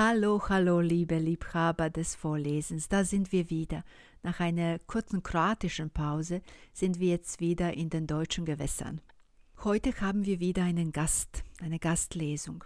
Hallo, hallo, liebe Liebhaber des Vorlesens, da sind wir wieder. Nach einer kurzen kroatischen Pause sind wir jetzt wieder in den deutschen Gewässern. Heute haben wir wieder einen Gast, eine Gastlesung.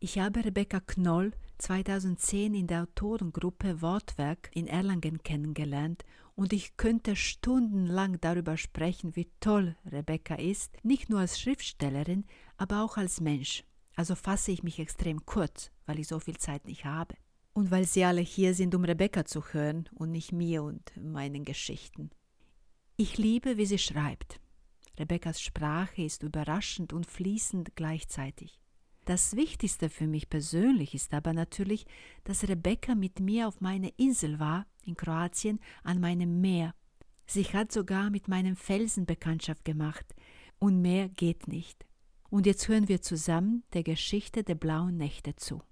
Ich habe Rebecca Knoll 2010 in der Autorengruppe Wortwerk in Erlangen kennengelernt und ich könnte stundenlang darüber sprechen, wie toll Rebecca ist, nicht nur als Schriftstellerin, aber auch als Mensch. Also fasse ich mich extrem kurz, weil ich so viel Zeit nicht habe. Und weil Sie alle hier sind, um Rebecca zu hören und nicht mir und meinen Geschichten. Ich liebe, wie sie schreibt. Rebeccas Sprache ist überraschend und fließend gleichzeitig. Das Wichtigste für mich persönlich ist aber natürlich, dass Rebecca mit mir auf meiner Insel war, in Kroatien, an meinem Meer. Sie hat sogar mit meinem Felsen Bekanntschaft gemacht, und mehr geht nicht. Und jetzt hören wir zusammen der Geschichte der blauen Nächte zu.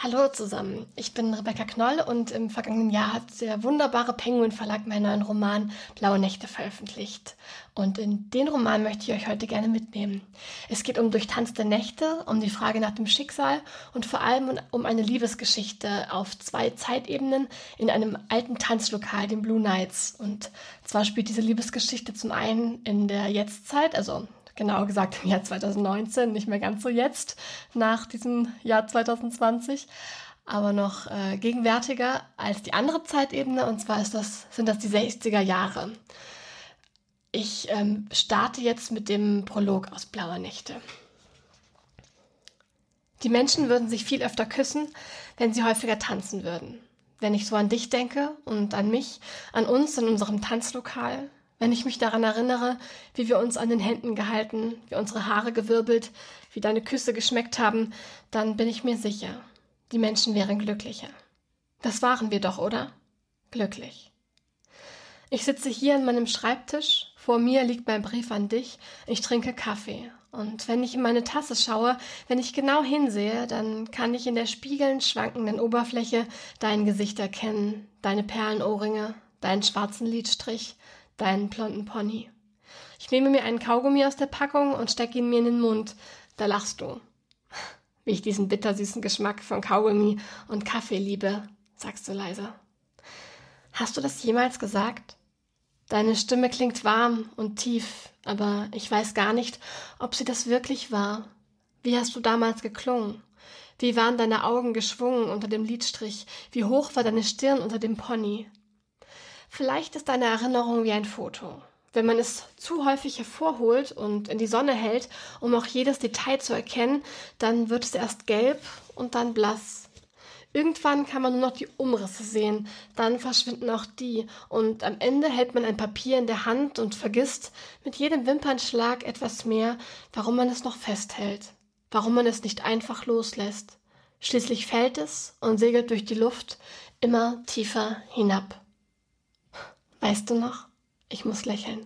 Hallo zusammen, ich bin Rebecca Knoll und im vergangenen Jahr hat der wunderbare Penguin Verlag meinen neuen Roman Blaue Nächte veröffentlicht. Und in den Roman möchte ich euch heute gerne mitnehmen. Es geht um durchtanzte Nächte, um die Frage nach dem Schicksal und vor allem um eine Liebesgeschichte auf zwei Zeitebenen in einem alten Tanzlokal, dem Blue Knights. Und zwar spielt diese Liebesgeschichte zum einen in der Jetztzeit, also genauer gesagt im Jahr 2019, nicht mehr ganz so jetzt, nach diesem Jahr 2020, aber noch äh, gegenwärtiger als die andere Zeitebene, und zwar ist das, sind das die 60er Jahre. Ich ähm, starte jetzt mit dem Prolog aus Blauer Nächte. Die Menschen würden sich viel öfter küssen, wenn sie häufiger tanzen würden. Wenn ich so an dich denke und an mich, an uns in unserem Tanzlokal, wenn ich mich daran erinnere, wie wir uns an den Händen gehalten, wie unsere Haare gewirbelt, wie deine Küsse geschmeckt haben, dann bin ich mir sicher, die Menschen wären glücklicher. Das waren wir doch, oder? Glücklich. Ich sitze hier an meinem Schreibtisch, vor mir liegt mein Brief an dich, ich trinke Kaffee. Und wenn ich in meine Tasse schaue, wenn ich genau hinsehe, dann kann ich in der spiegelnd schwankenden Oberfläche dein Gesicht erkennen, deine Perlenohrringe, deinen schwarzen Lidstrich, deinen blonden Pony. Ich nehme mir einen Kaugummi aus der Packung und stecke ihn mir in den Mund. Da lachst du. Wie ich diesen bittersüßen Geschmack von Kaugummi und Kaffee liebe, sagst du leise. Hast du das jemals gesagt? Deine Stimme klingt warm und tief, aber ich weiß gar nicht, ob sie das wirklich war. Wie hast du damals geklungen? Wie waren deine Augen geschwungen unter dem Lidstrich? Wie hoch war deine Stirn unter dem Pony? Vielleicht ist deine Erinnerung wie ein Foto. Wenn man es zu häufig hervorholt und in die Sonne hält, um auch jedes Detail zu erkennen, dann wird es erst gelb und dann blass. Irgendwann kann man nur noch die Umrisse sehen, dann verschwinden auch die, und am Ende hält man ein Papier in der Hand und vergisst mit jedem Wimpernschlag etwas mehr, warum man es noch festhält, warum man es nicht einfach loslässt. Schließlich fällt es und segelt durch die Luft immer tiefer hinab. Weißt du noch? Ich muss lächeln.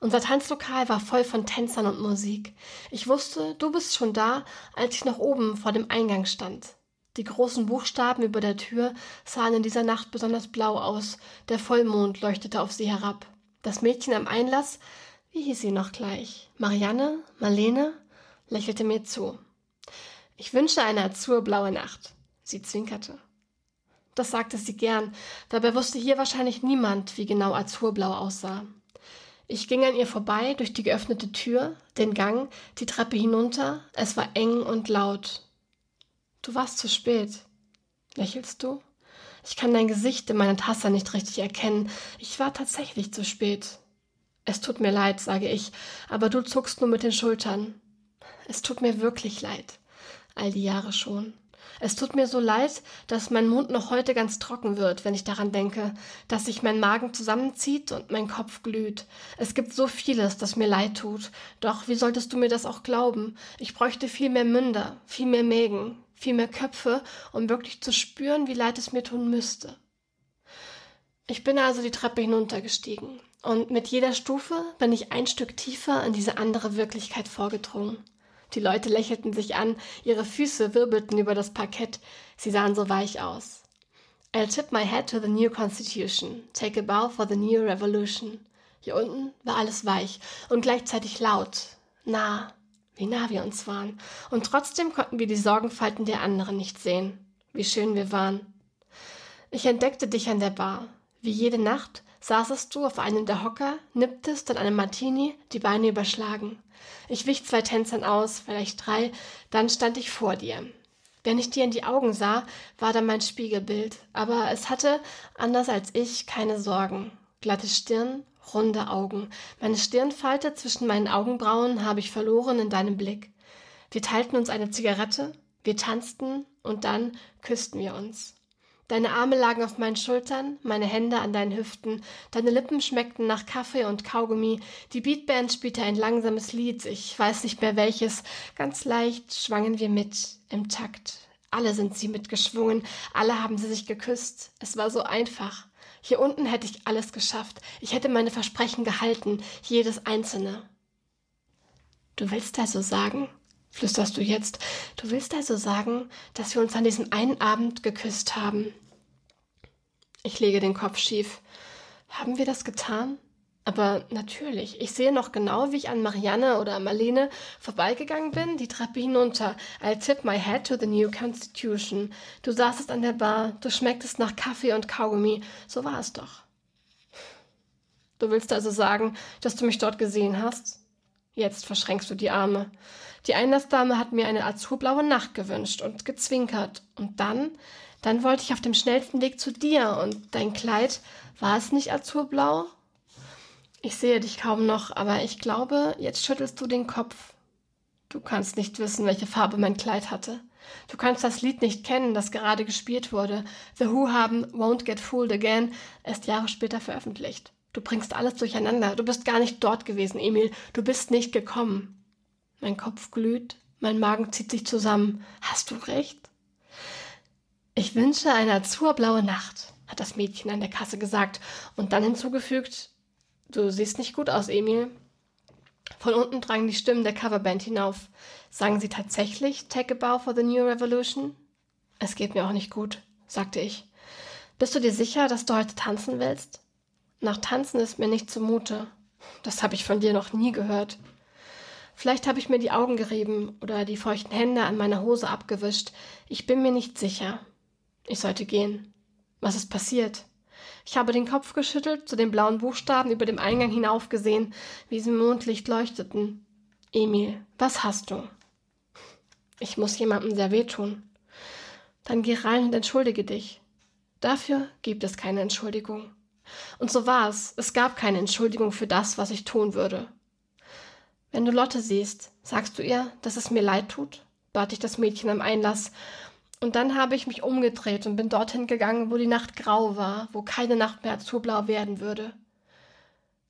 Unser Tanzlokal war voll von Tänzern und Musik. Ich wusste, du bist schon da, als ich noch oben vor dem Eingang stand. Die großen Buchstaben über der Tür sahen in dieser Nacht besonders blau aus. Der Vollmond leuchtete auf sie herab. Das Mädchen am Einlass, wie hieß sie noch gleich? Marianne? Marlene? lächelte mir zu. Ich wünsche eine azurblaue Nacht. Sie zwinkerte. Das sagte sie gern. Dabei wusste hier wahrscheinlich niemand, wie genau Azurblau aussah. Ich ging an ihr vorbei durch die geöffnete Tür, den Gang, die Treppe hinunter. Es war eng und laut. Du warst zu spät. Lächelst du? Ich kann dein Gesicht in meiner Tasse nicht richtig erkennen. Ich war tatsächlich zu spät. Es tut mir leid, sage ich, aber du zuckst nur mit den Schultern. Es tut mir wirklich leid. All die Jahre schon. Es tut mir so leid, dass mein Mund noch heute ganz trocken wird, wenn ich daran denke, dass sich mein Magen zusammenzieht und mein Kopf glüht. Es gibt so vieles, das mir leid tut. Doch wie solltest du mir das auch glauben? Ich bräuchte viel mehr Münder, viel mehr Mägen, viel mehr Köpfe, um wirklich zu spüren, wie leid es mir tun müsste. Ich bin also die Treppe hinuntergestiegen, und mit jeder Stufe bin ich ein Stück tiefer in diese andere Wirklichkeit vorgedrungen. Die Leute lächelten sich an, ihre Füße wirbelten über das Parkett, sie sahen so weich aus. I'll tip my head to the new constitution, take a bow for the new revolution. Hier unten war alles weich und gleichzeitig laut, nah, wie nah wir uns waren. Und trotzdem konnten wir die Sorgenfalten der anderen nicht sehen, wie schön wir waren. Ich entdeckte dich an der Bar. Wie jede Nacht saßest du auf einem der Hocker, nipptest an einem Martini, die Beine überschlagen. Ich wich zwei Tänzern aus, vielleicht drei, dann stand ich vor dir. Wenn ich dir in die Augen sah, war da mein Spiegelbild, aber es hatte, anders als ich, keine Sorgen. Glatte Stirn, runde Augen. Meine Stirnfalte zwischen meinen Augenbrauen habe ich verloren in deinem Blick. Wir teilten uns eine Zigarette, wir tanzten und dann küssten wir uns. Deine Arme lagen auf meinen Schultern, meine Hände an deinen Hüften, deine Lippen schmeckten nach Kaffee und Kaugummi, die Beatband spielte ein langsames Lied, ich weiß nicht mehr welches, ganz leicht schwangen wir mit, im Takt. Alle sind sie mitgeschwungen, alle haben sie sich geküsst, es war so einfach. Hier unten hätte ich alles geschafft, ich hätte meine Versprechen gehalten, jedes einzelne. Du willst also sagen, flüsterst du jetzt, du willst also sagen, dass wir uns an diesem einen Abend geküsst haben. Ich lege den Kopf schief. Haben wir das getan? Aber natürlich, ich sehe noch genau, wie ich an Marianne oder Marlene vorbeigegangen bin, die Treppe hinunter. I tip my head to the new constitution. Du saßest an der Bar, du schmecktest nach Kaffee und Kaugummi. So war es doch. Du willst also sagen, dass du mich dort gesehen hast? Jetzt verschränkst du die Arme. Die Einlassdame hat mir eine azurblaue Nacht gewünscht und gezwinkert. Und dann, dann wollte ich auf dem schnellsten Weg zu dir. Und dein Kleid, war es nicht azurblau? Ich sehe dich kaum noch, aber ich glaube, jetzt schüttelst du den Kopf. Du kannst nicht wissen, welche Farbe mein Kleid hatte. Du kannst das Lied nicht kennen, das gerade gespielt wurde. The Who haben Won't Get Fooled Again erst Jahre später veröffentlicht. Du bringst alles durcheinander. Du bist gar nicht dort gewesen, Emil. Du bist nicht gekommen. Mein Kopf glüht, mein Magen zieht sich zusammen. Hast du recht? Ich wünsche eine azurblaue Nacht, hat das Mädchen an der Kasse gesagt und dann hinzugefügt, du siehst nicht gut aus, Emil. Von unten drangen die Stimmen der Coverband hinauf. Sagen sie tatsächlich Take a Bow for the New Revolution? Es geht mir auch nicht gut, sagte ich. Bist du dir sicher, dass du heute tanzen willst? Nach Tanzen ist mir nicht zumute. Das habe ich von dir noch nie gehört. Vielleicht habe ich mir die Augen gerieben oder die feuchten Hände an meiner Hose abgewischt. Ich bin mir nicht sicher. Ich sollte gehen. Was ist passiert? Ich habe den Kopf geschüttelt, zu den blauen Buchstaben über dem Eingang hinaufgesehen, wie sie im Mondlicht leuchteten. Emil, was hast du? Ich muss jemandem sehr wehtun. Dann geh rein und entschuldige dich. Dafür gibt es keine Entschuldigung. Und so war es. Es gab keine Entschuldigung für das, was ich tun würde. Wenn du Lotte siehst, sagst du ihr, dass es mir leid tut? bat ich das Mädchen am Einlass. Und dann habe ich mich umgedreht und bin dorthin gegangen, wo die Nacht grau war, wo keine Nacht mehr azurblau werden würde.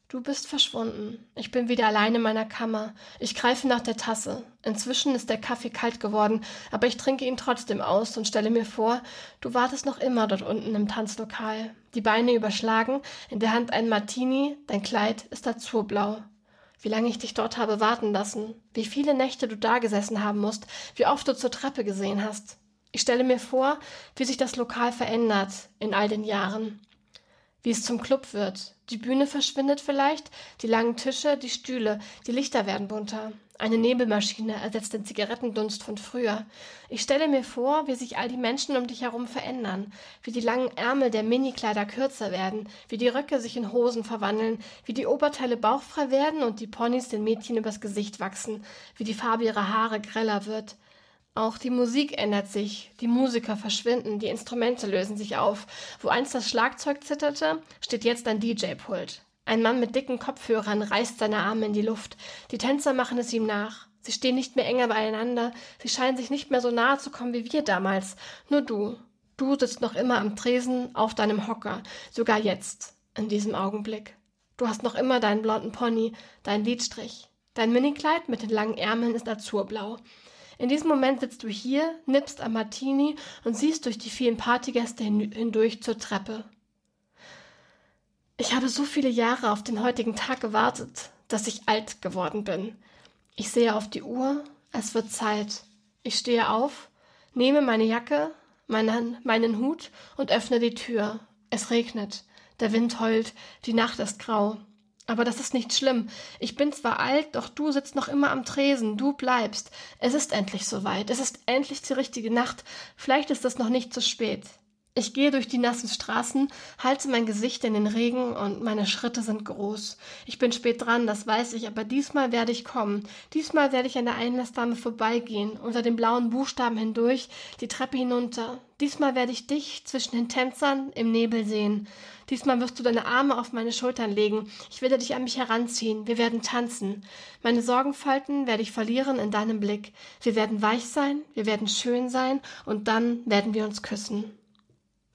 Du bist verschwunden. Ich bin wieder allein in meiner Kammer. Ich greife nach der Tasse. Inzwischen ist der Kaffee kalt geworden, aber ich trinke ihn trotzdem aus und stelle mir vor, du wartest noch immer dort unten im Tanzlokal. Die Beine überschlagen, in der Hand ein Martini, dein Kleid ist azurblau wie lange ich dich dort habe warten lassen, wie viele Nächte du da gesessen haben musst, wie oft du zur Treppe gesehen hast. Ich stelle mir vor, wie sich das Lokal verändert in all den Jahren. Wie es zum Club wird. Die Bühne verschwindet vielleicht, die langen Tische, die Stühle, die Lichter werden bunter. Eine Nebelmaschine ersetzt den Zigarettendunst von früher. Ich stelle mir vor, wie sich all die Menschen um dich herum verändern, wie die langen Ärmel der Minikleider kürzer werden, wie die Röcke sich in Hosen verwandeln, wie die Oberteile bauchfrei werden und die Ponys den Mädchen übers Gesicht wachsen, wie die Farbe ihrer Haare greller wird. Auch die Musik ändert sich, die Musiker verschwinden, die Instrumente lösen sich auf. Wo einst das Schlagzeug zitterte, steht jetzt ein DJ-Pult. Ein Mann mit dicken Kopfhörern reißt seine Arme in die Luft. Die Tänzer machen es ihm nach. Sie stehen nicht mehr enger beieinander. Sie scheinen sich nicht mehr so nahe zu kommen wie wir damals. Nur du. Du sitzt noch immer am Tresen auf deinem Hocker. Sogar jetzt. In diesem Augenblick. Du hast noch immer deinen blonden Pony, deinen Lidstrich. Dein Minikleid mit den langen Ärmeln ist azurblau. In diesem Moment sitzt du hier, nippst am Martini und siehst durch die vielen Partygäste hindurch zur Treppe. Ich habe so viele Jahre auf den heutigen Tag gewartet, dass ich alt geworden bin. Ich sehe auf die Uhr, es wird Zeit. Ich stehe auf, nehme meine Jacke, meinen, meinen Hut und öffne die Tür. Es regnet, der Wind heult, die Nacht ist grau. Aber das ist nicht schlimm. Ich bin zwar alt, doch du sitzt noch immer am Tresen, du bleibst. Es ist endlich soweit. Es ist endlich die richtige Nacht. Vielleicht ist es noch nicht zu spät. Ich gehe durch die nassen Straßen, halte mein Gesicht in den Regen und meine Schritte sind groß. Ich bin spät dran, das weiß ich, aber diesmal werde ich kommen. Diesmal werde ich an der Einlassdame vorbeigehen, unter den blauen Buchstaben hindurch, die Treppe hinunter. Diesmal werde ich dich zwischen den Tänzern im Nebel sehen. Diesmal wirst du deine Arme auf meine Schultern legen. Ich werde dich an mich heranziehen. Wir werden tanzen. Meine Sorgenfalten werde ich verlieren in deinem Blick. Wir werden weich sein, wir werden schön sein und dann werden wir uns küssen.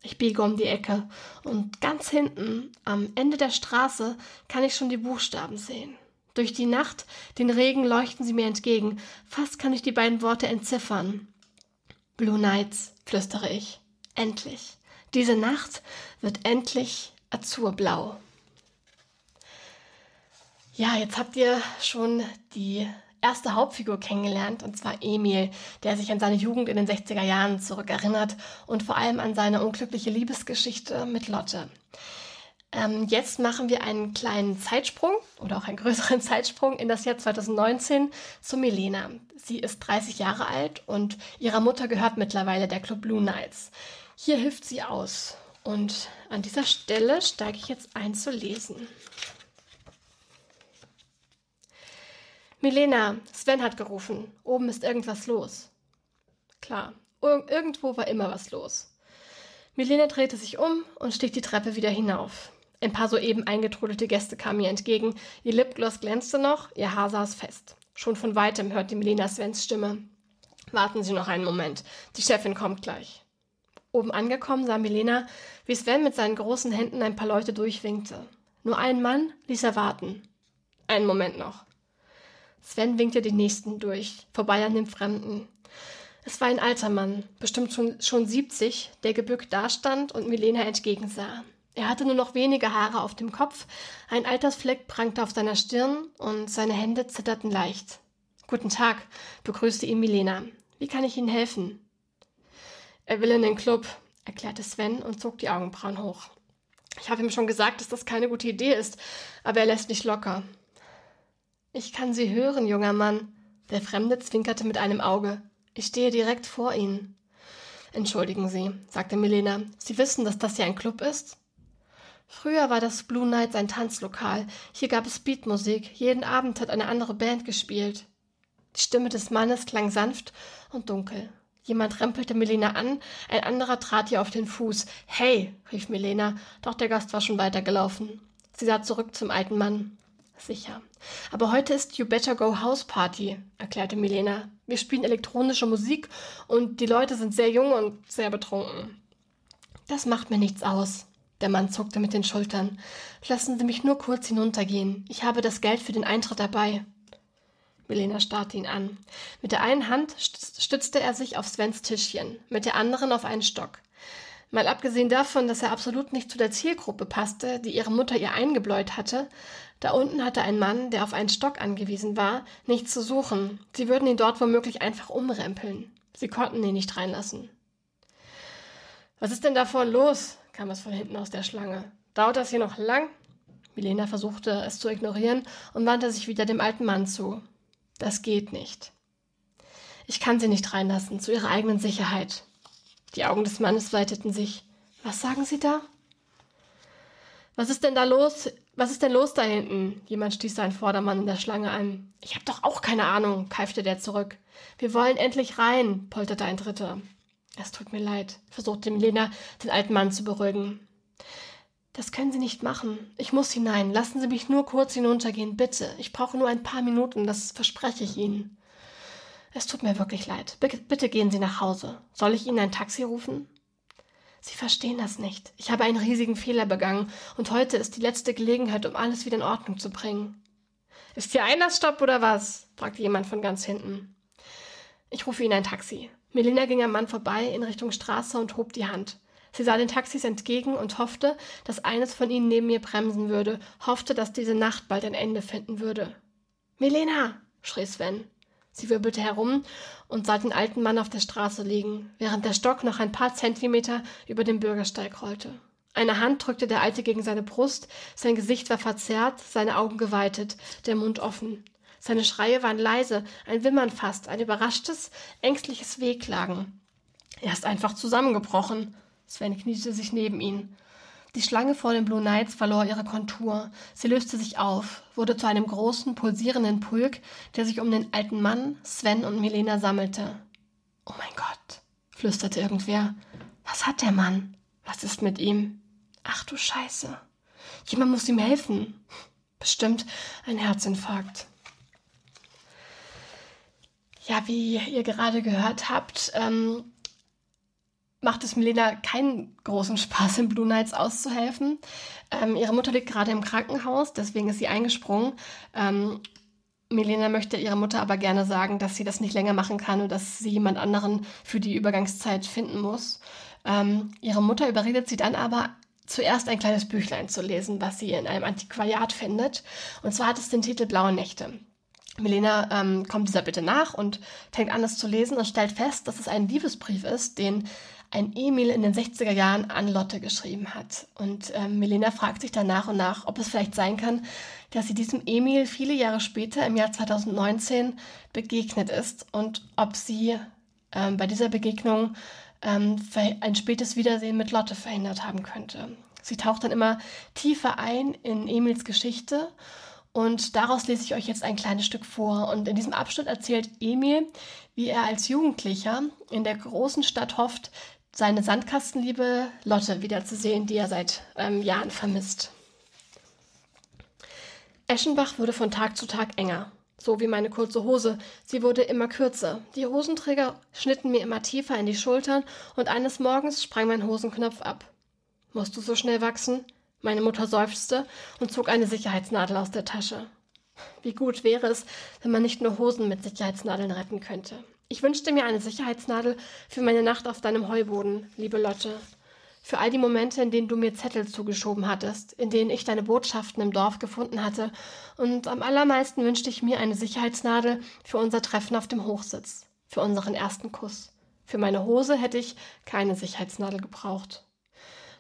Ich biege um die Ecke und ganz hinten, am Ende der Straße, kann ich schon die Buchstaben sehen. Durch die Nacht, den Regen leuchten sie mir entgegen. Fast kann ich die beiden Worte entziffern. Blue Nights, flüstere ich. Endlich. Diese Nacht wird endlich azurblau. Ja, jetzt habt ihr schon die erste Hauptfigur kennengelernt, und zwar Emil, der sich an seine Jugend in den 60er Jahren zurückerinnert und vor allem an seine unglückliche Liebesgeschichte mit Lotte. Ähm, jetzt machen wir einen kleinen Zeitsprung oder auch einen größeren Zeitsprung in das Jahr 2019 zu Milena. Sie ist 30 Jahre alt und ihrer Mutter gehört mittlerweile der Club Blue Knights. Hier hilft sie aus. Und an dieser Stelle steige ich jetzt ein zu lesen. Milena, Sven hat gerufen. Oben ist irgendwas los. Klar, irgendwo war immer was los. Milena drehte sich um und stieg die Treppe wieder hinauf. Ein paar soeben eingetrudelte Gäste kamen ihr entgegen. Ihr Lipgloss glänzte noch, ihr Haar saß fest. Schon von weitem hörte Milena Svens Stimme. Warten Sie noch einen Moment. Die Chefin kommt gleich. Oben angekommen sah Milena, wie Sven mit seinen großen Händen ein paar Leute durchwinkte. Nur einen Mann ließ er warten. Einen Moment noch. Sven winkte den nächsten durch, vorbei an dem Fremden. Es war ein alter Mann, bestimmt schon, schon 70, der gebückt dastand und Milena entgegensah. Er hatte nur noch wenige Haare auf dem Kopf, ein Altersfleck prangte auf seiner Stirn und seine Hände zitterten leicht. Guten Tag, begrüßte ihn Milena. Wie kann ich Ihnen helfen? Er will in den Club, erklärte Sven und zog die Augenbrauen hoch. Ich habe ihm schon gesagt, dass das keine gute Idee ist, aber er lässt nicht locker. Ich kann Sie hören, junger Mann. Der Fremde zwinkerte mit einem Auge. Ich stehe direkt vor Ihnen. Entschuldigen Sie, sagte Milena. Sie wissen, dass das hier ein Club ist? Früher war das Blue Nights ein Tanzlokal. Hier gab es Beatmusik. Jeden Abend hat eine andere Band gespielt. Die Stimme des Mannes klang sanft und dunkel. Jemand rempelte Milena an, ein anderer trat ihr auf den Fuß. Hey, rief Milena, doch der Gast war schon weitergelaufen. Sie sah zurück zum alten Mann. Sicher. Aber heute ist You Better Go House Party, erklärte Milena. Wir spielen elektronische Musik und die Leute sind sehr jung und sehr betrunken. Das macht mir nichts aus. Der Mann zuckte mit den Schultern. Lassen Sie mich nur kurz hinuntergehen. Ich habe das Geld für den Eintritt dabei. Milena starrte ihn an. Mit der einen Hand stützte er sich auf Svens Tischchen, mit der anderen auf einen Stock. Mal abgesehen davon, dass er absolut nicht zu der Zielgruppe passte, die ihre Mutter ihr eingebläut hatte, da unten hatte ein Mann, der auf einen Stock angewiesen war, nichts zu suchen. Sie würden ihn dort womöglich einfach umrempeln. Sie konnten ihn nicht reinlassen. Was ist denn da vorne los? kam es von hinten aus der Schlange. Dauert das hier noch lang? Milena versuchte es zu ignorieren und wandte sich wieder dem alten Mann zu. Das geht nicht. Ich kann sie nicht reinlassen, zu ihrer eigenen Sicherheit. Die Augen des Mannes weiteten sich. Was sagen Sie da? Was ist denn da los? Was ist denn los da hinten? Jemand stieß seinen Vordermann in der Schlange an. Ich hab doch auch keine Ahnung, keifte der zurück. Wir wollen endlich rein, polterte ein Dritter. Es tut mir leid, versuchte Milena, den alten Mann zu beruhigen. Das können Sie nicht machen. Ich muss hinein. Lassen Sie mich nur kurz hinuntergehen, bitte. Ich brauche nur ein paar Minuten, das verspreche ich Ihnen. Es tut mir wirklich leid. Bitte gehen Sie nach Hause. Soll ich Ihnen ein Taxi rufen? Sie verstehen das nicht. Ich habe einen riesigen Fehler begangen und heute ist die letzte Gelegenheit, um alles wieder in Ordnung zu bringen. Ist hier Einlassstopp oder was? fragte jemand von ganz hinten. Ich rufe Ihnen ein Taxi. Melina ging am Mann vorbei in Richtung Straße und hob die Hand. Sie sah den Taxis entgegen und hoffte, dass eines von ihnen neben ihr bremsen würde, hoffte, dass diese Nacht bald ein Ende finden würde. Milena! schrie Sven. Sie wirbelte herum und sah den alten Mann auf der Straße liegen, während der Stock noch ein paar Zentimeter über dem Bürgersteig rollte. Eine Hand drückte der Alte gegen seine Brust, sein Gesicht war verzerrt, seine Augen geweitet, der Mund offen. Seine Schreie waren leise, ein Wimmern fast, ein überraschtes, ängstliches Wehklagen. Er ist einfach zusammengebrochen. Sven kniete sich neben ihn. Die Schlange vor den Blue Knights verlor ihre Kontur. Sie löste sich auf, wurde zu einem großen, pulsierenden Pulk, der sich um den alten Mann, Sven und Milena sammelte. Oh mein Gott, flüsterte irgendwer. Was hat der Mann? Was ist mit ihm? Ach du Scheiße. Jemand muss ihm helfen. Bestimmt ein Herzinfarkt. Ja, wie ihr gerade gehört habt, ähm, macht es Milena keinen großen Spaß, im Blue Nights auszuhelfen. Ähm, ihre Mutter liegt gerade im Krankenhaus, deswegen ist sie eingesprungen. Ähm, Milena möchte ihrer Mutter aber gerne sagen, dass sie das nicht länger machen kann und dass sie jemand anderen für die Übergangszeit finden muss. Ähm, ihre Mutter überredet sie dann aber, zuerst ein kleines Büchlein zu lesen, was sie in einem Antiquariat findet. Und zwar hat es den Titel Blaue Nächte. Milena ähm, kommt dieser Bitte nach und fängt an, es zu lesen und stellt fest, dass es ein Liebesbrief ist, den ein Emil in den 60er Jahren an Lotte geschrieben hat. Und ähm, Milena fragt sich dann nach und nach, ob es vielleicht sein kann, dass sie diesem Emil viele Jahre später, im Jahr 2019, begegnet ist und ob sie ähm, bei dieser Begegnung ähm, ein spätes Wiedersehen mit Lotte verhindert haben könnte. Sie taucht dann immer tiefer ein in Emils Geschichte und daraus lese ich euch jetzt ein kleines Stück vor. Und in diesem Abschnitt erzählt Emil, wie er als Jugendlicher in der großen Stadt hofft, seine Sandkastenliebe Lotte wiederzusehen, die er seit ähm, Jahren vermisst. Eschenbach wurde von Tag zu Tag enger, so wie meine kurze Hose. Sie wurde immer kürzer. Die Hosenträger schnitten mir immer tiefer in die Schultern und eines Morgens sprang mein Hosenknopf ab. Musst du so schnell wachsen? Meine Mutter seufzte und zog eine Sicherheitsnadel aus der Tasche. Wie gut wäre es, wenn man nicht nur Hosen mit Sicherheitsnadeln retten könnte. Ich wünschte mir eine Sicherheitsnadel für meine Nacht auf deinem Heuboden, liebe Lotte. Für all die Momente, in denen du mir Zettel zugeschoben hattest, in denen ich deine Botschaften im Dorf gefunden hatte. Und am allermeisten wünschte ich mir eine Sicherheitsnadel für unser Treffen auf dem Hochsitz, für unseren ersten Kuss. Für meine Hose hätte ich keine Sicherheitsnadel gebraucht.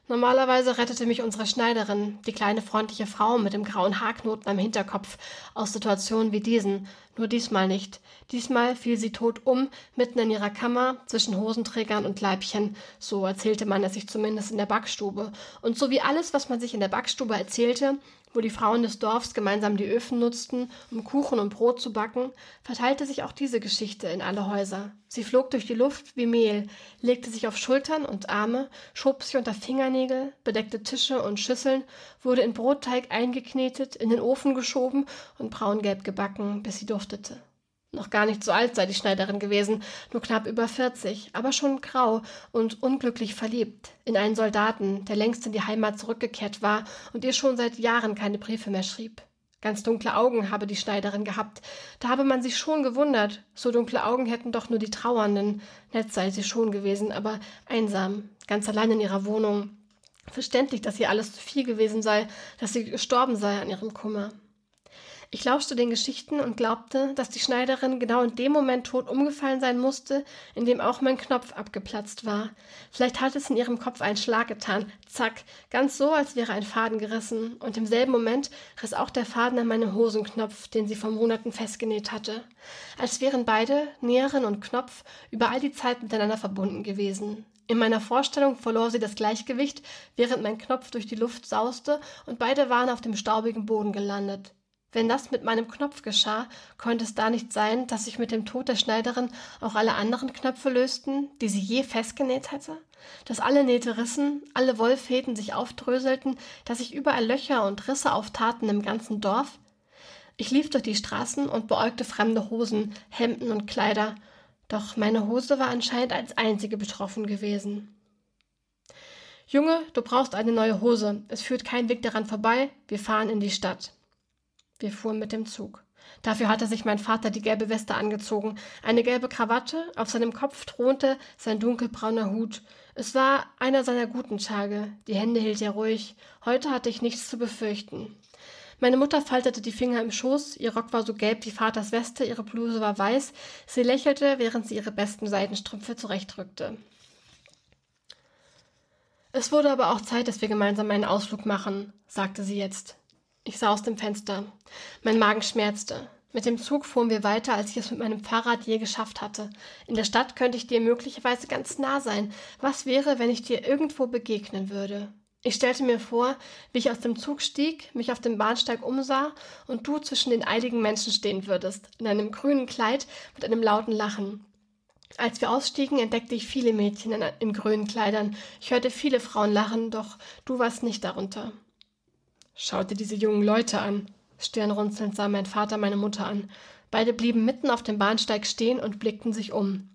Normalerweise rettete mich unsere Schneiderin, die kleine freundliche Frau mit dem grauen Haarknoten am Hinterkopf, aus Situationen wie diesen, nur diesmal nicht. Diesmal fiel sie tot um, mitten in ihrer Kammer, zwischen Hosenträgern und Leibchen, so erzählte man es sich zumindest in der Backstube. Und so wie alles, was man sich in der Backstube erzählte, wo die Frauen des Dorfs gemeinsam die Öfen nutzten, um Kuchen und Brot zu backen, verteilte sich auch diese Geschichte in alle Häuser. Sie flog durch die Luft wie Mehl, legte sich auf Schultern und Arme, schob sich unter Fingernägel, bedeckte Tische und Schüsseln, wurde in Brotteig eingeknetet, in den Ofen geschoben und braungelb gebacken, bis sie duftete. Noch gar nicht so alt sei die Schneiderin gewesen, nur knapp über 40, aber schon grau und unglücklich verliebt in einen Soldaten, der längst in die Heimat zurückgekehrt war und ihr schon seit Jahren keine Briefe mehr schrieb. Ganz dunkle Augen habe die Schneiderin gehabt. Da habe man sich schon gewundert. So dunkle Augen hätten doch nur die Trauernden. Nett sei sie schon gewesen, aber einsam, ganz allein in ihrer Wohnung. Verständlich, dass ihr alles zu viel gewesen sei, dass sie gestorben sei an ihrem Kummer. Ich lauschte den Geschichten und glaubte, dass die Schneiderin genau in dem Moment tot umgefallen sein musste, in dem auch mein Knopf abgeplatzt war. Vielleicht hatte es in ihrem Kopf einen Schlag getan. Zack, ganz so, als wäre ein Faden gerissen. Und im selben Moment riss auch der Faden an meinem Hosenknopf, den sie vor Monaten festgenäht hatte. Als wären beide, Näherin und Knopf, über all die Zeit miteinander verbunden gewesen. In meiner Vorstellung verlor sie das Gleichgewicht, während mein Knopf durch die Luft sauste und beide waren auf dem staubigen Boden gelandet. Wenn das mit meinem Knopf geschah, konnte es da nicht sein, dass sich mit dem Tod der Schneiderin auch alle anderen Knöpfe lösten, die sie je festgenäht hatte? Dass alle Nähte rissen, alle Wollfäden sich aufdröselten, dass sich überall Löcher und Risse auftaten im ganzen Dorf? Ich lief durch die Straßen und beäugte fremde Hosen, Hemden und Kleider, doch meine Hose war anscheinend als einzige betroffen gewesen. Junge, du brauchst eine neue Hose. Es führt kein Weg daran vorbei. Wir fahren in die Stadt. Wir fuhren mit dem Zug. Dafür hatte sich mein Vater die gelbe Weste angezogen, eine gelbe Krawatte, auf seinem Kopf thronte sein dunkelbrauner Hut. Es war einer seiner guten Tage, die Hände hielt er ruhig, heute hatte ich nichts zu befürchten. Meine Mutter faltete die Finger im Schoß, ihr Rock war so gelb wie Vaters Weste, ihre Bluse war weiß, sie lächelte, während sie ihre besten Seidenstrümpfe zurechtrückte. Es wurde aber auch Zeit, dass wir gemeinsam einen Ausflug machen, sagte sie jetzt. Ich sah aus dem Fenster. Mein Magen schmerzte. Mit dem Zug fuhren wir weiter, als ich es mit meinem Fahrrad je geschafft hatte. In der Stadt könnte ich dir möglicherweise ganz nah sein. Was wäre, wenn ich dir irgendwo begegnen würde? Ich stellte mir vor, wie ich aus dem Zug stieg, mich auf dem Bahnsteig umsah und du zwischen den eiligen Menschen stehen würdest, in einem grünen Kleid mit einem lauten Lachen. Als wir ausstiegen, entdeckte ich viele Mädchen in, in grünen Kleidern. Ich hörte viele Frauen lachen, doch du warst nicht darunter. Schau dir diese jungen Leute an. Stirnrunzelnd sah mein Vater meine Mutter an. Beide blieben mitten auf dem Bahnsteig stehen und blickten sich um.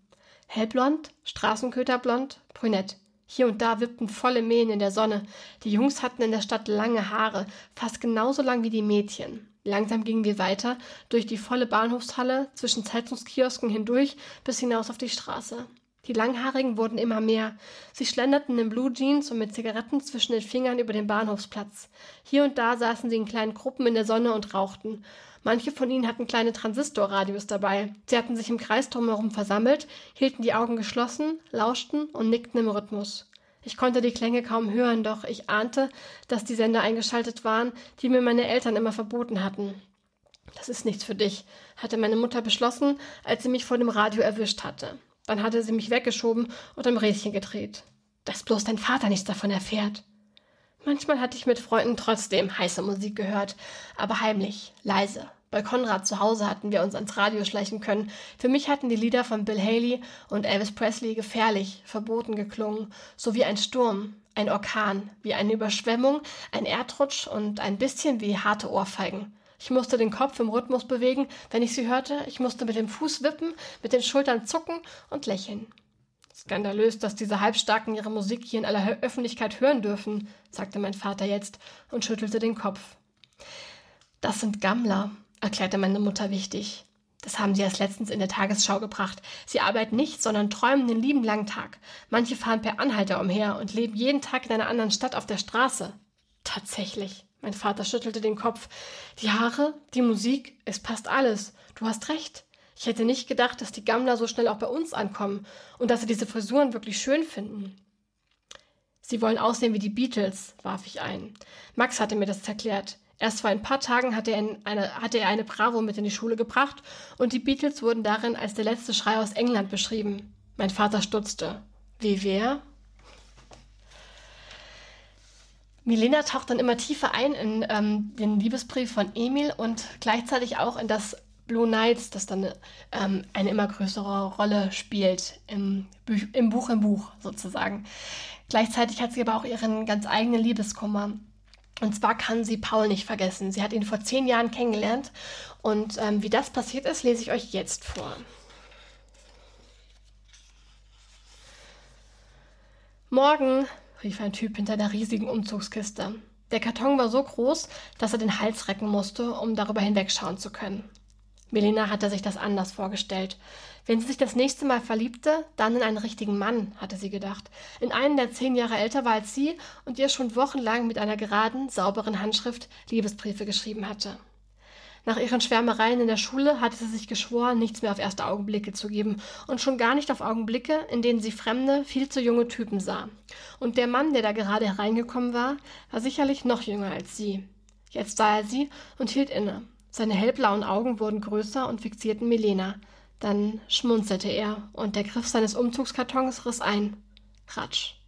Hellblond, Straßenköterblond, brünett. Hier und da wippten volle Mähen in der Sonne. Die Jungs hatten in der Stadt lange Haare, fast genauso lang wie die Mädchen. Langsam gingen wir weiter, durch die volle Bahnhofshalle, zwischen Zeitungskiosken hindurch, bis hinaus auf die Straße. Die Langhaarigen wurden immer mehr. Sie schlenderten in Blue Jeans und mit Zigaretten zwischen den Fingern über den Bahnhofsplatz. Hier und da saßen sie in kleinen Gruppen in der Sonne und rauchten. Manche von ihnen hatten kleine Transistorradios dabei. Sie hatten sich im Kreis drumherum versammelt, hielten die Augen geschlossen, lauschten und nickten im Rhythmus. Ich konnte die Klänge kaum hören, doch ich ahnte, dass die Sender eingeschaltet waren, die mir meine Eltern immer verboten hatten. Das ist nichts für dich, hatte meine Mutter beschlossen, als sie mich vor dem Radio erwischt hatte. Dann hatte sie mich weggeschoben und am Rädchen gedreht. Dass bloß dein Vater nichts davon erfährt. Manchmal hatte ich mit Freunden trotzdem heiße Musik gehört, aber heimlich, leise. Bei Konrad zu Hause hatten wir uns ans Radio schleichen können. Für mich hatten die Lieder von Bill Haley und Elvis Presley gefährlich, verboten geklungen, so wie ein Sturm, ein Orkan, wie eine Überschwemmung, ein Erdrutsch und ein bisschen wie harte Ohrfeigen. Ich musste den Kopf im Rhythmus bewegen, wenn ich sie hörte. Ich musste mit dem Fuß wippen, mit den Schultern zucken und lächeln. Skandalös, dass diese Halbstarken ihre Musik hier in aller Öffentlichkeit hören dürfen, sagte mein Vater jetzt und schüttelte den Kopf. Das sind Gammler, erklärte meine Mutter wichtig. Das haben sie erst letztens in der Tagesschau gebracht. Sie arbeiten nicht, sondern träumen den lieben langen Tag. Manche fahren per Anhalter umher und leben jeden Tag in einer anderen Stadt auf der Straße. Tatsächlich. Mein Vater schüttelte den Kopf. Die Haare, die Musik, es passt alles. Du hast recht. Ich hätte nicht gedacht, dass die Gammler so schnell auch bei uns ankommen und dass sie diese Frisuren wirklich schön finden. Sie wollen aussehen wie die Beatles, warf ich ein. Max hatte mir das erklärt. Erst vor ein paar Tagen hatte er, eine, hatte er eine Bravo mit in die Schule gebracht und die Beatles wurden darin als der letzte Schrei aus England beschrieben. Mein Vater stutzte. Wie wer? Milena taucht dann immer tiefer ein in ähm, den Liebesbrief von Emil und gleichzeitig auch in das Blue Nights, das dann ähm, eine immer größere Rolle spielt im, Bü im Buch im Buch sozusagen. Gleichzeitig hat sie aber auch ihren ganz eigenen Liebeskummer. Und zwar kann sie Paul nicht vergessen. Sie hat ihn vor zehn Jahren kennengelernt. Und ähm, wie das passiert ist, lese ich euch jetzt vor. Morgen rief ein Typ hinter der riesigen Umzugskiste. Der Karton war so groß, dass er den Hals recken musste, um darüber hinwegschauen zu können. Melina hatte sich das anders vorgestellt. Wenn sie sich das nächste Mal verliebte, dann in einen richtigen Mann, hatte sie gedacht. In einen, der zehn Jahre älter war als sie und ihr schon wochenlang mit einer geraden, sauberen Handschrift Liebesbriefe geschrieben hatte. Nach ihren Schwärmereien in der Schule hatte sie sich geschworen, nichts mehr auf erste Augenblicke zu geben und schon gar nicht auf Augenblicke, in denen sie fremde, viel zu junge Typen sah. Und der Mann, der da gerade hereingekommen war, war sicherlich noch jünger als sie. Jetzt sah er sie und hielt inne. Seine hellblauen Augen wurden größer und fixierten Milena. Dann schmunzelte er und der Griff seines Umzugskartons riss ein. Ratsch.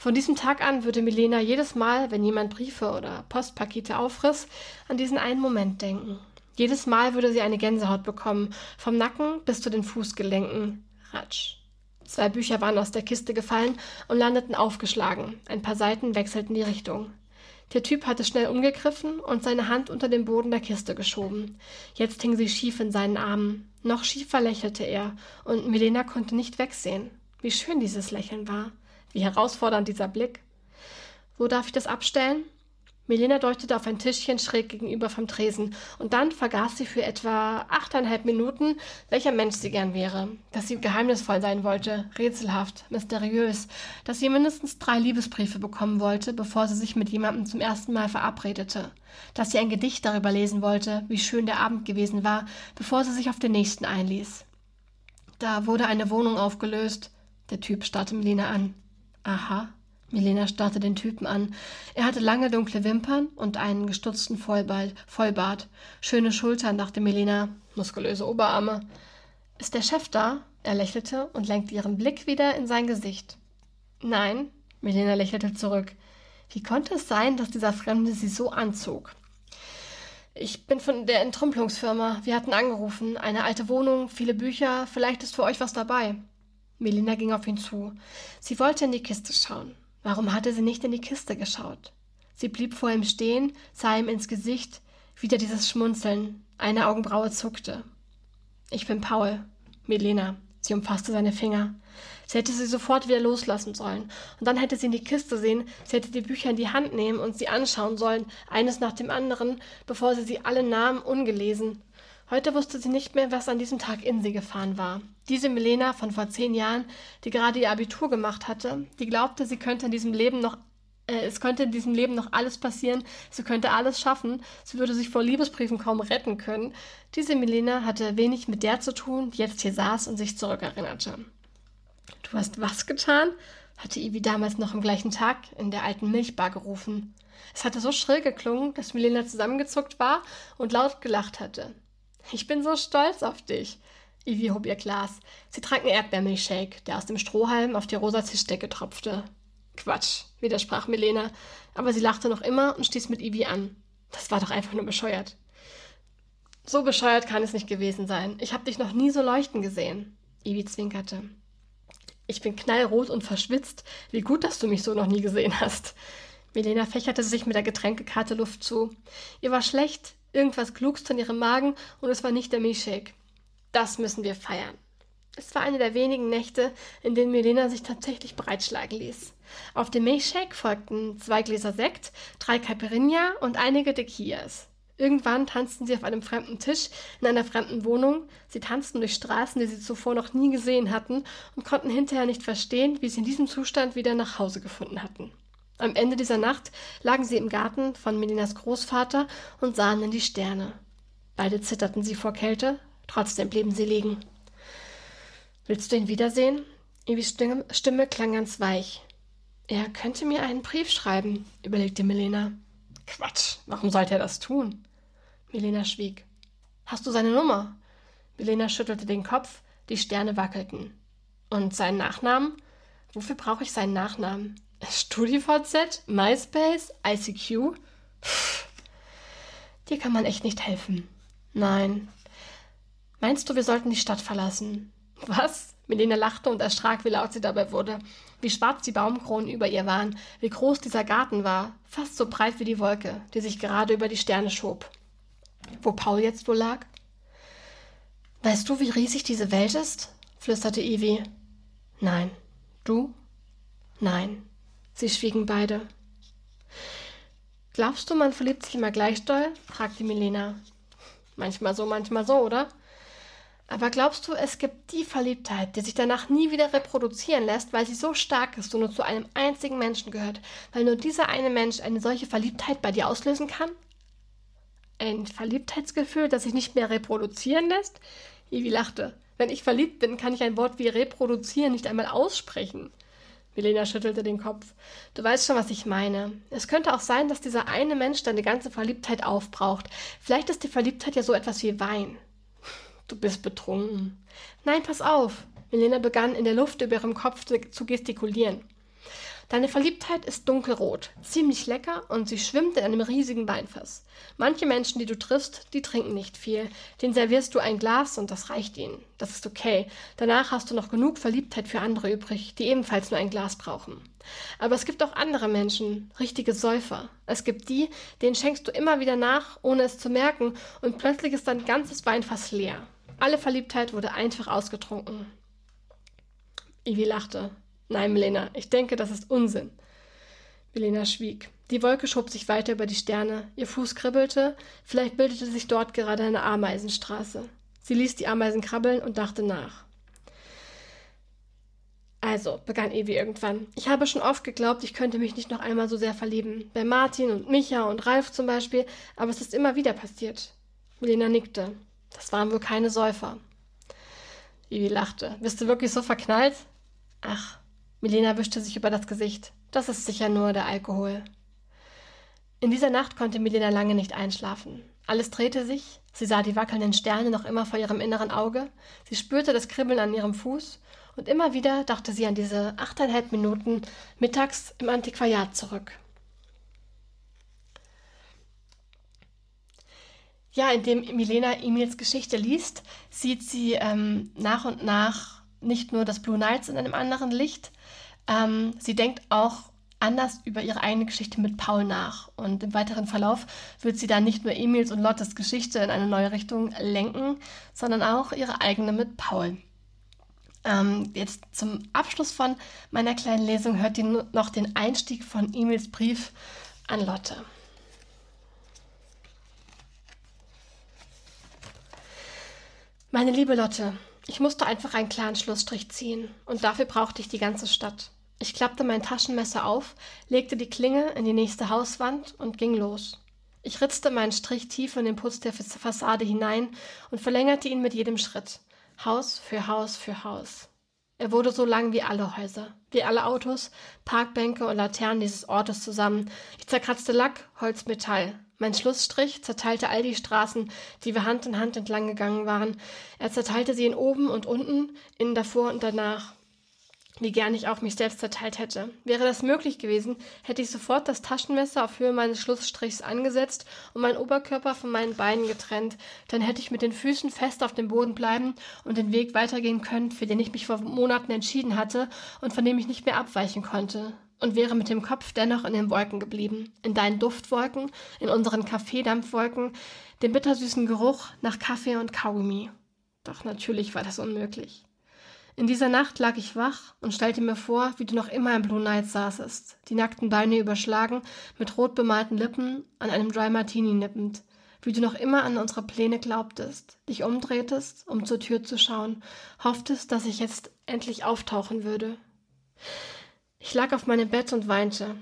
Von diesem Tag an würde Milena jedes Mal, wenn jemand Briefe oder Postpakete aufriss, an diesen einen Moment denken. Jedes Mal würde sie eine Gänsehaut bekommen, vom Nacken bis zu den Fußgelenken. Ratsch. Zwei Bücher waren aus der Kiste gefallen und landeten aufgeschlagen. Ein paar Seiten wechselten die Richtung. Der Typ hatte schnell umgegriffen und seine Hand unter den Boden der Kiste geschoben. Jetzt hing sie schief in seinen Armen. Noch schiefer lächelte er, und Milena konnte nicht wegsehen. Wie schön dieses Lächeln war. Wie herausfordernd dieser Blick. Wo darf ich das abstellen? Melina deutete auf ein Tischchen schräg gegenüber vom Tresen, und dann vergaß sie für etwa achteinhalb Minuten, welcher Mensch sie gern wäre, dass sie geheimnisvoll sein wollte, rätselhaft, mysteriös, dass sie mindestens drei Liebesbriefe bekommen wollte, bevor sie sich mit jemandem zum ersten Mal verabredete, dass sie ein Gedicht darüber lesen wollte, wie schön der Abend gewesen war, bevor sie sich auf den nächsten einließ. Da wurde eine Wohnung aufgelöst. Der Typ starrte Melina an. Aha. Milena starrte den Typen an. Er hatte lange dunkle Wimpern und einen gestutzten Vollbart. Vollbart. Schöne Schultern, dachte Milena. Muskulöse Oberarme. Ist der Chef da? Er lächelte und lenkte ihren Blick wieder in sein Gesicht. Nein, Milena lächelte zurück. Wie konnte es sein, dass dieser Fremde sie so anzog? Ich bin von der Entrümpelungsfirma. Wir hatten angerufen. Eine alte Wohnung, viele Bücher. Vielleicht ist für euch was dabei. Melina ging auf ihn zu. Sie wollte in die Kiste schauen. Warum hatte sie nicht in die Kiste geschaut? Sie blieb vor ihm stehen, sah ihm ins Gesicht, wieder dieses Schmunzeln. Eine Augenbraue zuckte. Ich bin Paul. Melina. Sie umfasste seine Finger. Sie hätte sie sofort wieder loslassen sollen. Und dann hätte sie in die Kiste sehen, sie hätte die Bücher in die Hand nehmen und sie anschauen sollen, eines nach dem anderen, bevor sie sie alle nahm, ungelesen. Heute wusste sie nicht mehr, was an diesem Tag in sie gefahren war. Diese Milena von vor zehn Jahren, die gerade ihr Abitur gemacht hatte, die glaubte, sie könnte in diesem Leben noch äh, es könnte in diesem Leben noch alles passieren, sie könnte alles schaffen, sie würde sich vor Liebesbriefen kaum retten können. Diese Milena hatte wenig mit der zu tun, die jetzt hier saß und sich zurückerinnerte. Du hast was getan? hatte Ivi damals noch am gleichen Tag in der alten Milchbar gerufen. Es hatte so schrill geklungen, dass Milena zusammengezuckt war und laut gelacht hatte. Ich bin so stolz auf dich. Ivy hob ihr Glas. Sie trank einen Erdbeermilchshake, der aus dem Strohhalm auf die rosa Tischdecke tropfte. Quatsch, widersprach Milena, aber sie lachte noch immer und stieß mit Ivy an. Das war doch einfach nur bescheuert. So bescheuert kann es nicht gewesen sein. Ich habe dich noch nie so leuchten gesehen. Ivy zwinkerte. Ich bin knallrot und verschwitzt. Wie gut, dass du mich so noch nie gesehen hast. Milena fächerte sich mit der Getränkekarte Luft zu. Ihr war schlecht, Irgendwas gluckste in ihrem Magen und es war nicht der Milchshake. Das müssen wir feiern. Es war eine der wenigen Nächte, in denen Milena sich tatsächlich breitschlagen ließ. Auf dem Milchshake folgten zwei Gläser Sekt, drei Caipirinha und einige Tequillas. Irgendwann tanzten sie auf einem fremden Tisch in einer fremden Wohnung. Sie tanzten durch Straßen, die sie zuvor noch nie gesehen hatten und konnten hinterher nicht verstehen, wie sie in diesem Zustand wieder nach Hause gefunden hatten. Am Ende dieser Nacht lagen sie im Garten von Melinas Großvater und sahen in die Sterne. Beide zitterten sie vor Kälte, trotzdem blieben sie liegen. Willst du ihn wiedersehen? Stimme, Stimme klang ganz weich. Er könnte mir einen Brief schreiben, überlegte Melena. Quatsch, warum sollte er das tun? Melena schwieg. Hast du seine Nummer? Melena schüttelte den Kopf, die Sterne wackelten. Und seinen Nachnamen? Wofür brauche ich seinen Nachnamen? StudiVZ, MySpace, ICQ. Pff, dir kann man echt nicht helfen. Nein. Meinst du, wir sollten die Stadt verlassen? Was? Melina lachte und erschrak, wie laut sie dabei wurde. Wie schwarz die Baumkronen über ihr waren, wie groß dieser Garten war, fast so breit wie die Wolke, die sich gerade über die Sterne schob. Wo Paul jetzt wohl lag? Weißt du, wie riesig diese Welt ist? flüsterte Ivy. Nein. Du? Nein. Sie schwiegen beide. Glaubst du, man verliebt sich immer gleich doll? fragte Milena. Manchmal so, manchmal so, oder? Aber glaubst du, es gibt die Verliebtheit, die sich danach nie wieder reproduzieren lässt, weil sie so stark ist und nur zu einem einzigen Menschen gehört, weil nur dieser eine Mensch eine solche Verliebtheit bei dir auslösen kann? Ein Verliebtheitsgefühl, das sich nicht mehr reproduzieren lässt? Ivi lachte. Wenn ich verliebt bin, kann ich ein Wort wie reproduzieren nicht einmal aussprechen. Milena schüttelte den Kopf. Du weißt schon, was ich meine. Es könnte auch sein, dass dieser eine Mensch deine ganze Verliebtheit aufbraucht. Vielleicht ist die Verliebtheit ja so etwas wie Wein. Du bist betrunken. Nein, pass auf. Milena begann in der Luft über ihrem Kopf zu gestikulieren. Deine Verliebtheit ist dunkelrot, ziemlich lecker und sie schwimmt in einem riesigen Weinfass. Manche Menschen, die du triffst, die trinken nicht viel. Den servierst du ein Glas und das reicht ihnen. Das ist okay. Danach hast du noch genug Verliebtheit für andere übrig, die ebenfalls nur ein Glas brauchen. Aber es gibt auch andere Menschen, richtige Säufer. Es gibt die, denen schenkst du immer wieder nach, ohne es zu merken, und plötzlich ist dein ganzes Weinfass leer. Alle Verliebtheit wurde einfach ausgetrunken. Ivi lachte. Nein, Melena, ich denke, das ist Unsinn. Melena schwieg. Die Wolke schob sich weiter über die Sterne. Ihr Fuß kribbelte. Vielleicht bildete sich dort gerade eine Ameisenstraße. Sie ließ die Ameisen krabbeln und dachte nach. Also, begann Evi irgendwann. Ich habe schon oft geglaubt, ich könnte mich nicht noch einmal so sehr verlieben. Bei Martin und Micha und Ralf zum Beispiel, aber es ist immer wieder passiert. Melena nickte. Das waren wohl keine Säufer. Evi lachte. Bist du wirklich so verknallt? Ach, Milena wischte sich über das Gesicht. Das ist sicher nur der Alkohol. In dieser Nacht konnte Milena lange nicht einschlafen. Alles drehte sich, sie sah die wackelnden Sterne noch immer vor ihrem inneren Auge, sie spürte das Kribbeln an ihrem Fuß und immer wieder dachte sie an diese achteinhalb Minuten mittags im Antiquariat zurück. Ja, indem Milena Emils Geschichte liest, sieht sie ähm, nach und nach nicht nur das Blue Nights in einem anderen Licht, ähm, sie denkt auch anders über ihre eigene Geschichte mit Paul nach. Und im weiteren Verlauf wird sie dann nicht nur Emils und Lottes Geschichte in eine neue Richtung lenken, sondern auch ihre eigene mit Paul. Ähm, jetzt zum Abschluss von meiner kleinen Lesung hört ihr noch den Einstieg von Emils Brief an Lotte. Meine liebe Lotte, ich musste einfach einen klaren Schlussstrich ziehen und dafür brauchte ich die ganze Stadt. Ich klappte mein Taschenmesser auf, legte die Klinge in die nächste Hauswand und ging los. Ich ritzte meinen Strich tief in den Putz der Fassade hinein und verlängerte ihn mit jedem Schritt. Haus für Haus für Haus. Er wurde so lang wie alle Häuser, wie alle Autos, Parkbänke und Laternen dieses Ortes zusammen. Ich zerkratzte Lack, Holz, Metall. Mein Schlussstrich zerteilte all die Straßen, die wir Hand in Hand entlang gegangen waren. Er zerteilte sie in oben und unten, in davor und danach wie gern ich auch mich selbst zerteilt hätte. Wäre das möglich gewesen, hätte ich sofort das Taschenmesser auf Höhe meines Schlussstrichs angesetzt und meinen Oberkörper von meinen Beinen getrennt. Dann hätte ich mit den Füßen fest auf dem Boden bleiben und den Weg weitergehen können, für den ich mich vor Monaten entschieden hatte und von dem ich nicht mehr abweichen konnte. Und wäre mit dem Kopf dennoch in den Wolken geblieben. In deinen Duftwolken, in unseren Kaffeedampfwolken, dem bittersüßen Geruch nach Kaffee und Kaugummi. Doch natürlich war das unmöglich. In dieser Nacht lag ich wach und stellte mir vor, wie du noch immer im Blue Night saßest, die nackten Beine überschlagen, mit rot bemalten Lippen, an einem Dry Martini nippend, wie du noch immer an unsere Pläne glaubtest, dich umdrehtest, um zur Tür zu schauen, hofftest, dass ich jetzt endlich auftauchen würde. Ich lag auf meinem Bett und weinte,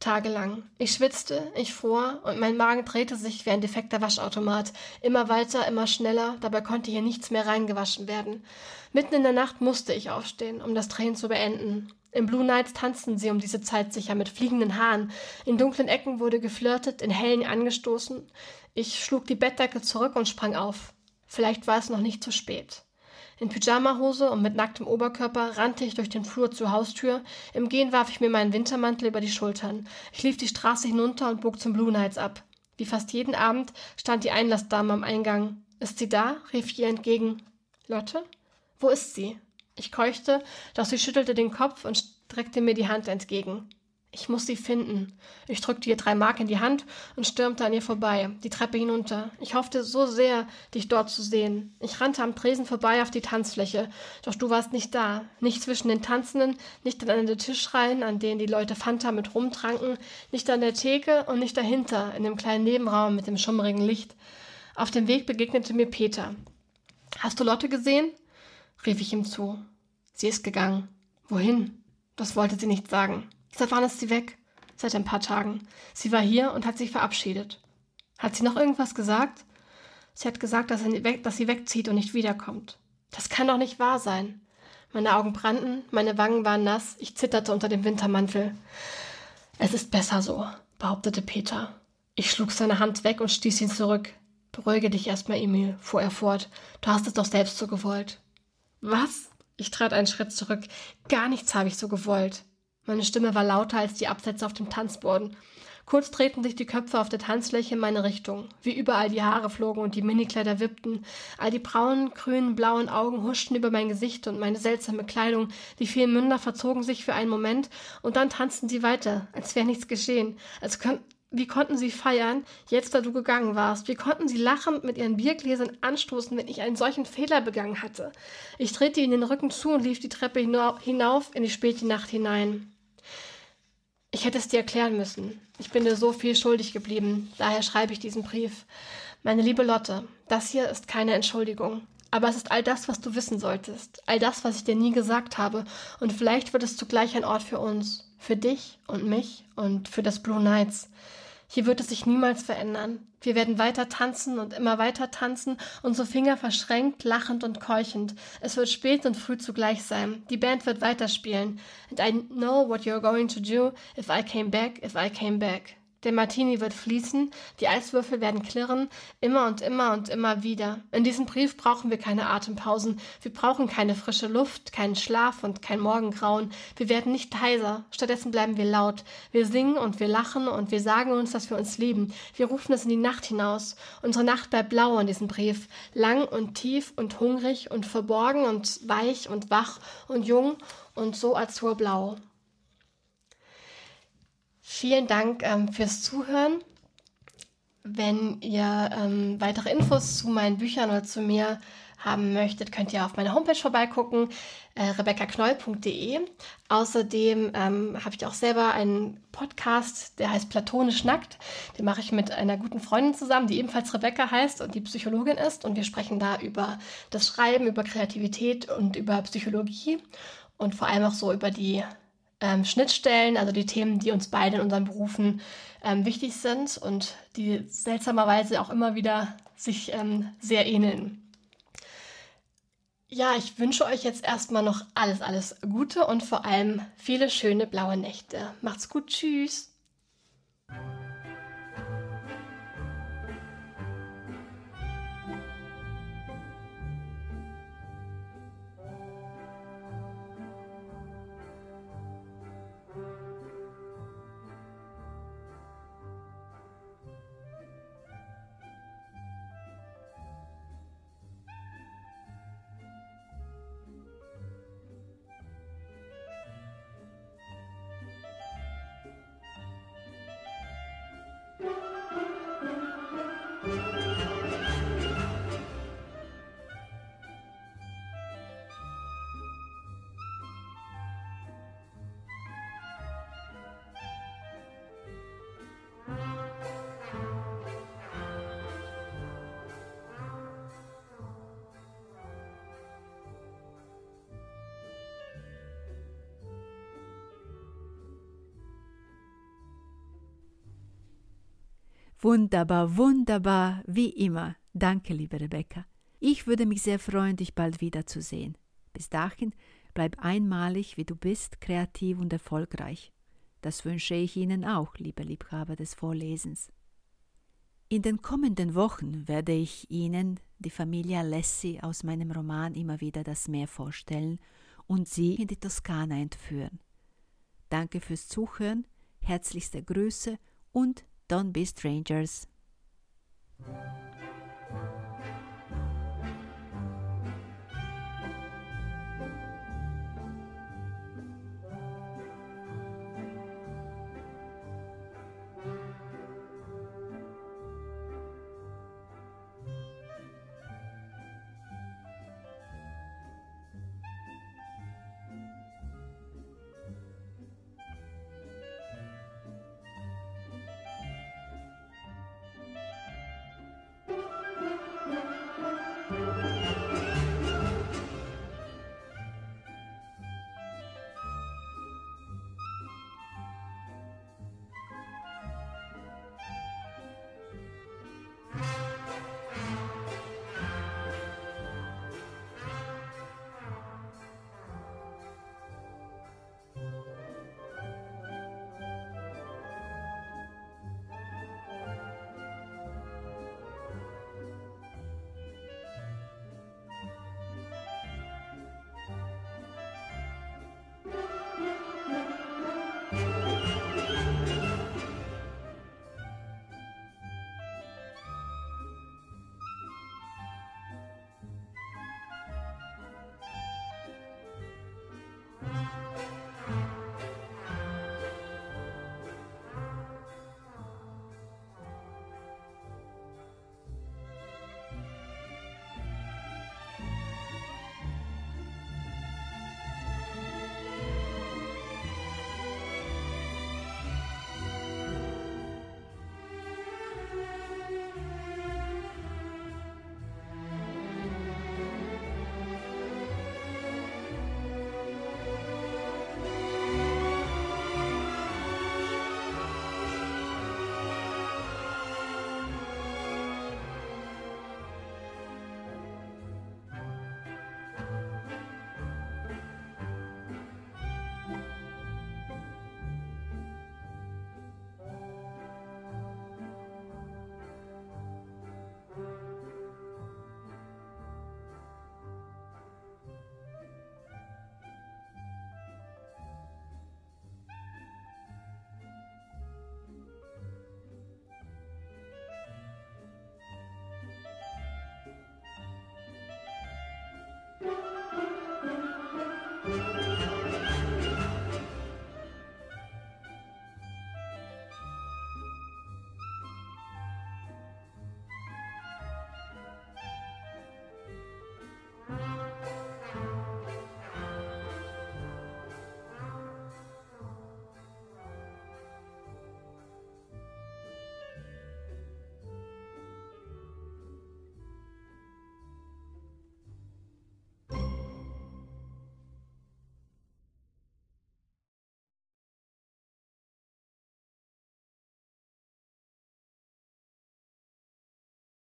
tagelang. Ich schwitzte, ich fror und mein Magen drehte sich wie ein defekter Waschautomat. Immer weiter, immer schneller, dabei konnte hier nichts mehr reingewaschen werden. Mitten in der Nacht musste ich aufstehen, um das Drehen zu beenden. Im Blue Nights tanzten sie um diese Zeit sicher mit fliegenden Haaren. In dunklen Ecken wurde geflirtet, in hellen angestoßen. Ich schlug die Bettdecke zurück und sprang auf. Vielleicht war es noch nicht zu spät. In Pyjamahose und mit nacktem Oberkörper rannte ich durch den Flur zur Haustür. Im Gehen warf ich mir meinen Wintermantel über die Schultern. Ich lief die Straße hinunter und bog zum Blue Nights ab. Wie fast jeden Abend stand die Einlassdame am Eingang. Ist sie da? rief ich ihr entgegen. Lotte? Wo ist sie? Ich keuchte, doch sie schüttelte den Kopf und streckte mir die Hand entgegen. Ich muss sie finden. Ich drückte ihr drei Mark in die Hand und stürmte an ihr vorbei, die Treppe hinunter. Ich hoffte so sehr, dich dort zu sehen. Ich rannte am Tresen vorbei auf die Tanzfläche, doch du warst nicht da. Nicht zwischen den Tanzenden, nicht an einer der Tischreihen, an denen die Leute Fanta mit rumtranken, nicht an der Theke und nicht dahinter, in dem kleinen Nebenraum mit dem schummrigen Licht. Auf dem Weg begegnete mir Peter. Hast du Lotte gesehen? rief ich ihm zu. Sie ist gegangen. Wohin? Das wollte sie nicht sagen. Wann ist sie weg? Seit ein paar Tagen. Sie war hier und hat sich verabschiedet. Hat sie noch irgendwas gesagt? Sie hat gesagt, dass, weg, dass sie wegzieht und nicht wiederkommt. Das kann doch nicht wahr sein. Meine Augen brannten, meine Wangen waren nass, ich zitterte unter dem Wintermantel. Es ist besser so, behauptete Peter. Ich schlug seine Hand weg und stieß ihn zurück. Beruhige dich erstmal, Emil, fuhr er fort. Du hast es doch selbst so gewollt. Was? Ich trat einen Schritt zurück. Gar nichts habe ich so gewollt. Meine Stimme war lauter als die Absätze auf dem Tanzboden. Kurz drehten sich die Köpfe auf der Tanzfläche in meine Richtung, wie überall die Haare flogen und die Minikleider wippten, all die braunen, grünen, blauen Augen huschten über mein Gesicht und meine seltsame Kleidung, die vielen Münder verzogen sich für einen Moment, und dann tanzten sie weiter, als wäre nichts geschehen, als, wie konnten sie feiern, jetzt da du gegangen warst? Wie konnten sie lachend mit ihren Biergläsern anstoßen, wenn ich einen solchen Fehler begangen hatte? Ich drehte ihnen den Rücken zu und lief die Treppe hinauf in die späte Nacht hinein. Ich hätte es dir erklären müssen. Ich bin dir so viel schuldig geblieben. Daher schreibe ich diesen Brief. Meine liebe Lotte, das hier ist keine Entschuldigung. Aber es ist all das, was du wissen solltest. All das, was ich dir nie gesagt habe. Und vielleicht wird es zugleich ein Ort für uns. Für dich und mich und für das Blue Knights. Hier wird es sich niemals verändern. Wir werden weiter tanzen und immer weiter tanzen, unsere Finger verschränkt, lachend und keuchend. Es wird spät und früh zugleich sein. Die Band wird weiterspielen. And I know what you're going to do if I came back, if I came back. Der Martini wird fließen, die Eiswürfel werden klirren, immer und immer und immer wieder. In diesem Brief brauchen wir keine Atempausen, wir brauchen keine frische Luft, keinen Schlaf und kein Morgengrauen. Wir werden nicht heiser, stattdessen bleiben wir laut. Wir singen und wir lachen und wir sagen uns, dass wir uns lieben. Wir rufen es in die Nacht hinaus. Unsere Nacht bleibt blau in diesem Brief, lang und tief und hungrig und verborgen und weich und wach und jung und so azurblau. Vielen Dank ähm, fürs Zuhören. Wenn ihr ähm, weitere Infos zu meinen Büchern oder zu mir haben möchtet, könnt ihr auf meiner Homepage vorbeigucken, äh, rebeccaknoll.de. Außerdem ähm, habe ich auch selber einen Podcast, der heißt Platonisch Nackt. Den mache ich mit einer guten Freundin zusammen, die ebenfalls Rebecca heißt und die Psychologin ist. Und wir sprechen da über das Schreiben, über Kreativität und über Psychologie und vor allem auch so über die ähm, Schnittstellen, also die Themen, die uns beide in unseren Berufen ähm, wichtig sind und die seltsamerweise auch immer wieder sich ähm, sehr ähneln. Ja, ich wünsche euch jetzt erstmal noch alles, alles Gute und vor allem viele schöne blaue Nächte. Macht's gut, tschüss. Wunderbar, wunderbar, wie immer. Danke, liebe Rebecca. Ich würde mich sehr freuen, dich bald wiederzusehen. Bis dahin, bleib einmalig, wie du bist, kreativ und erfolgreich. Das wünsche ich Ihnen auch, liebe Liebhaber des Vorlesens. In den kommenden Wochen werde ich Ihnen die Familie Alessi aus meinem Roman immer wieder das Meer vorstellen und Sie in die Toskana entführen. Danke fürs Zuhören, herzlichste Grüße und Don't be strangers.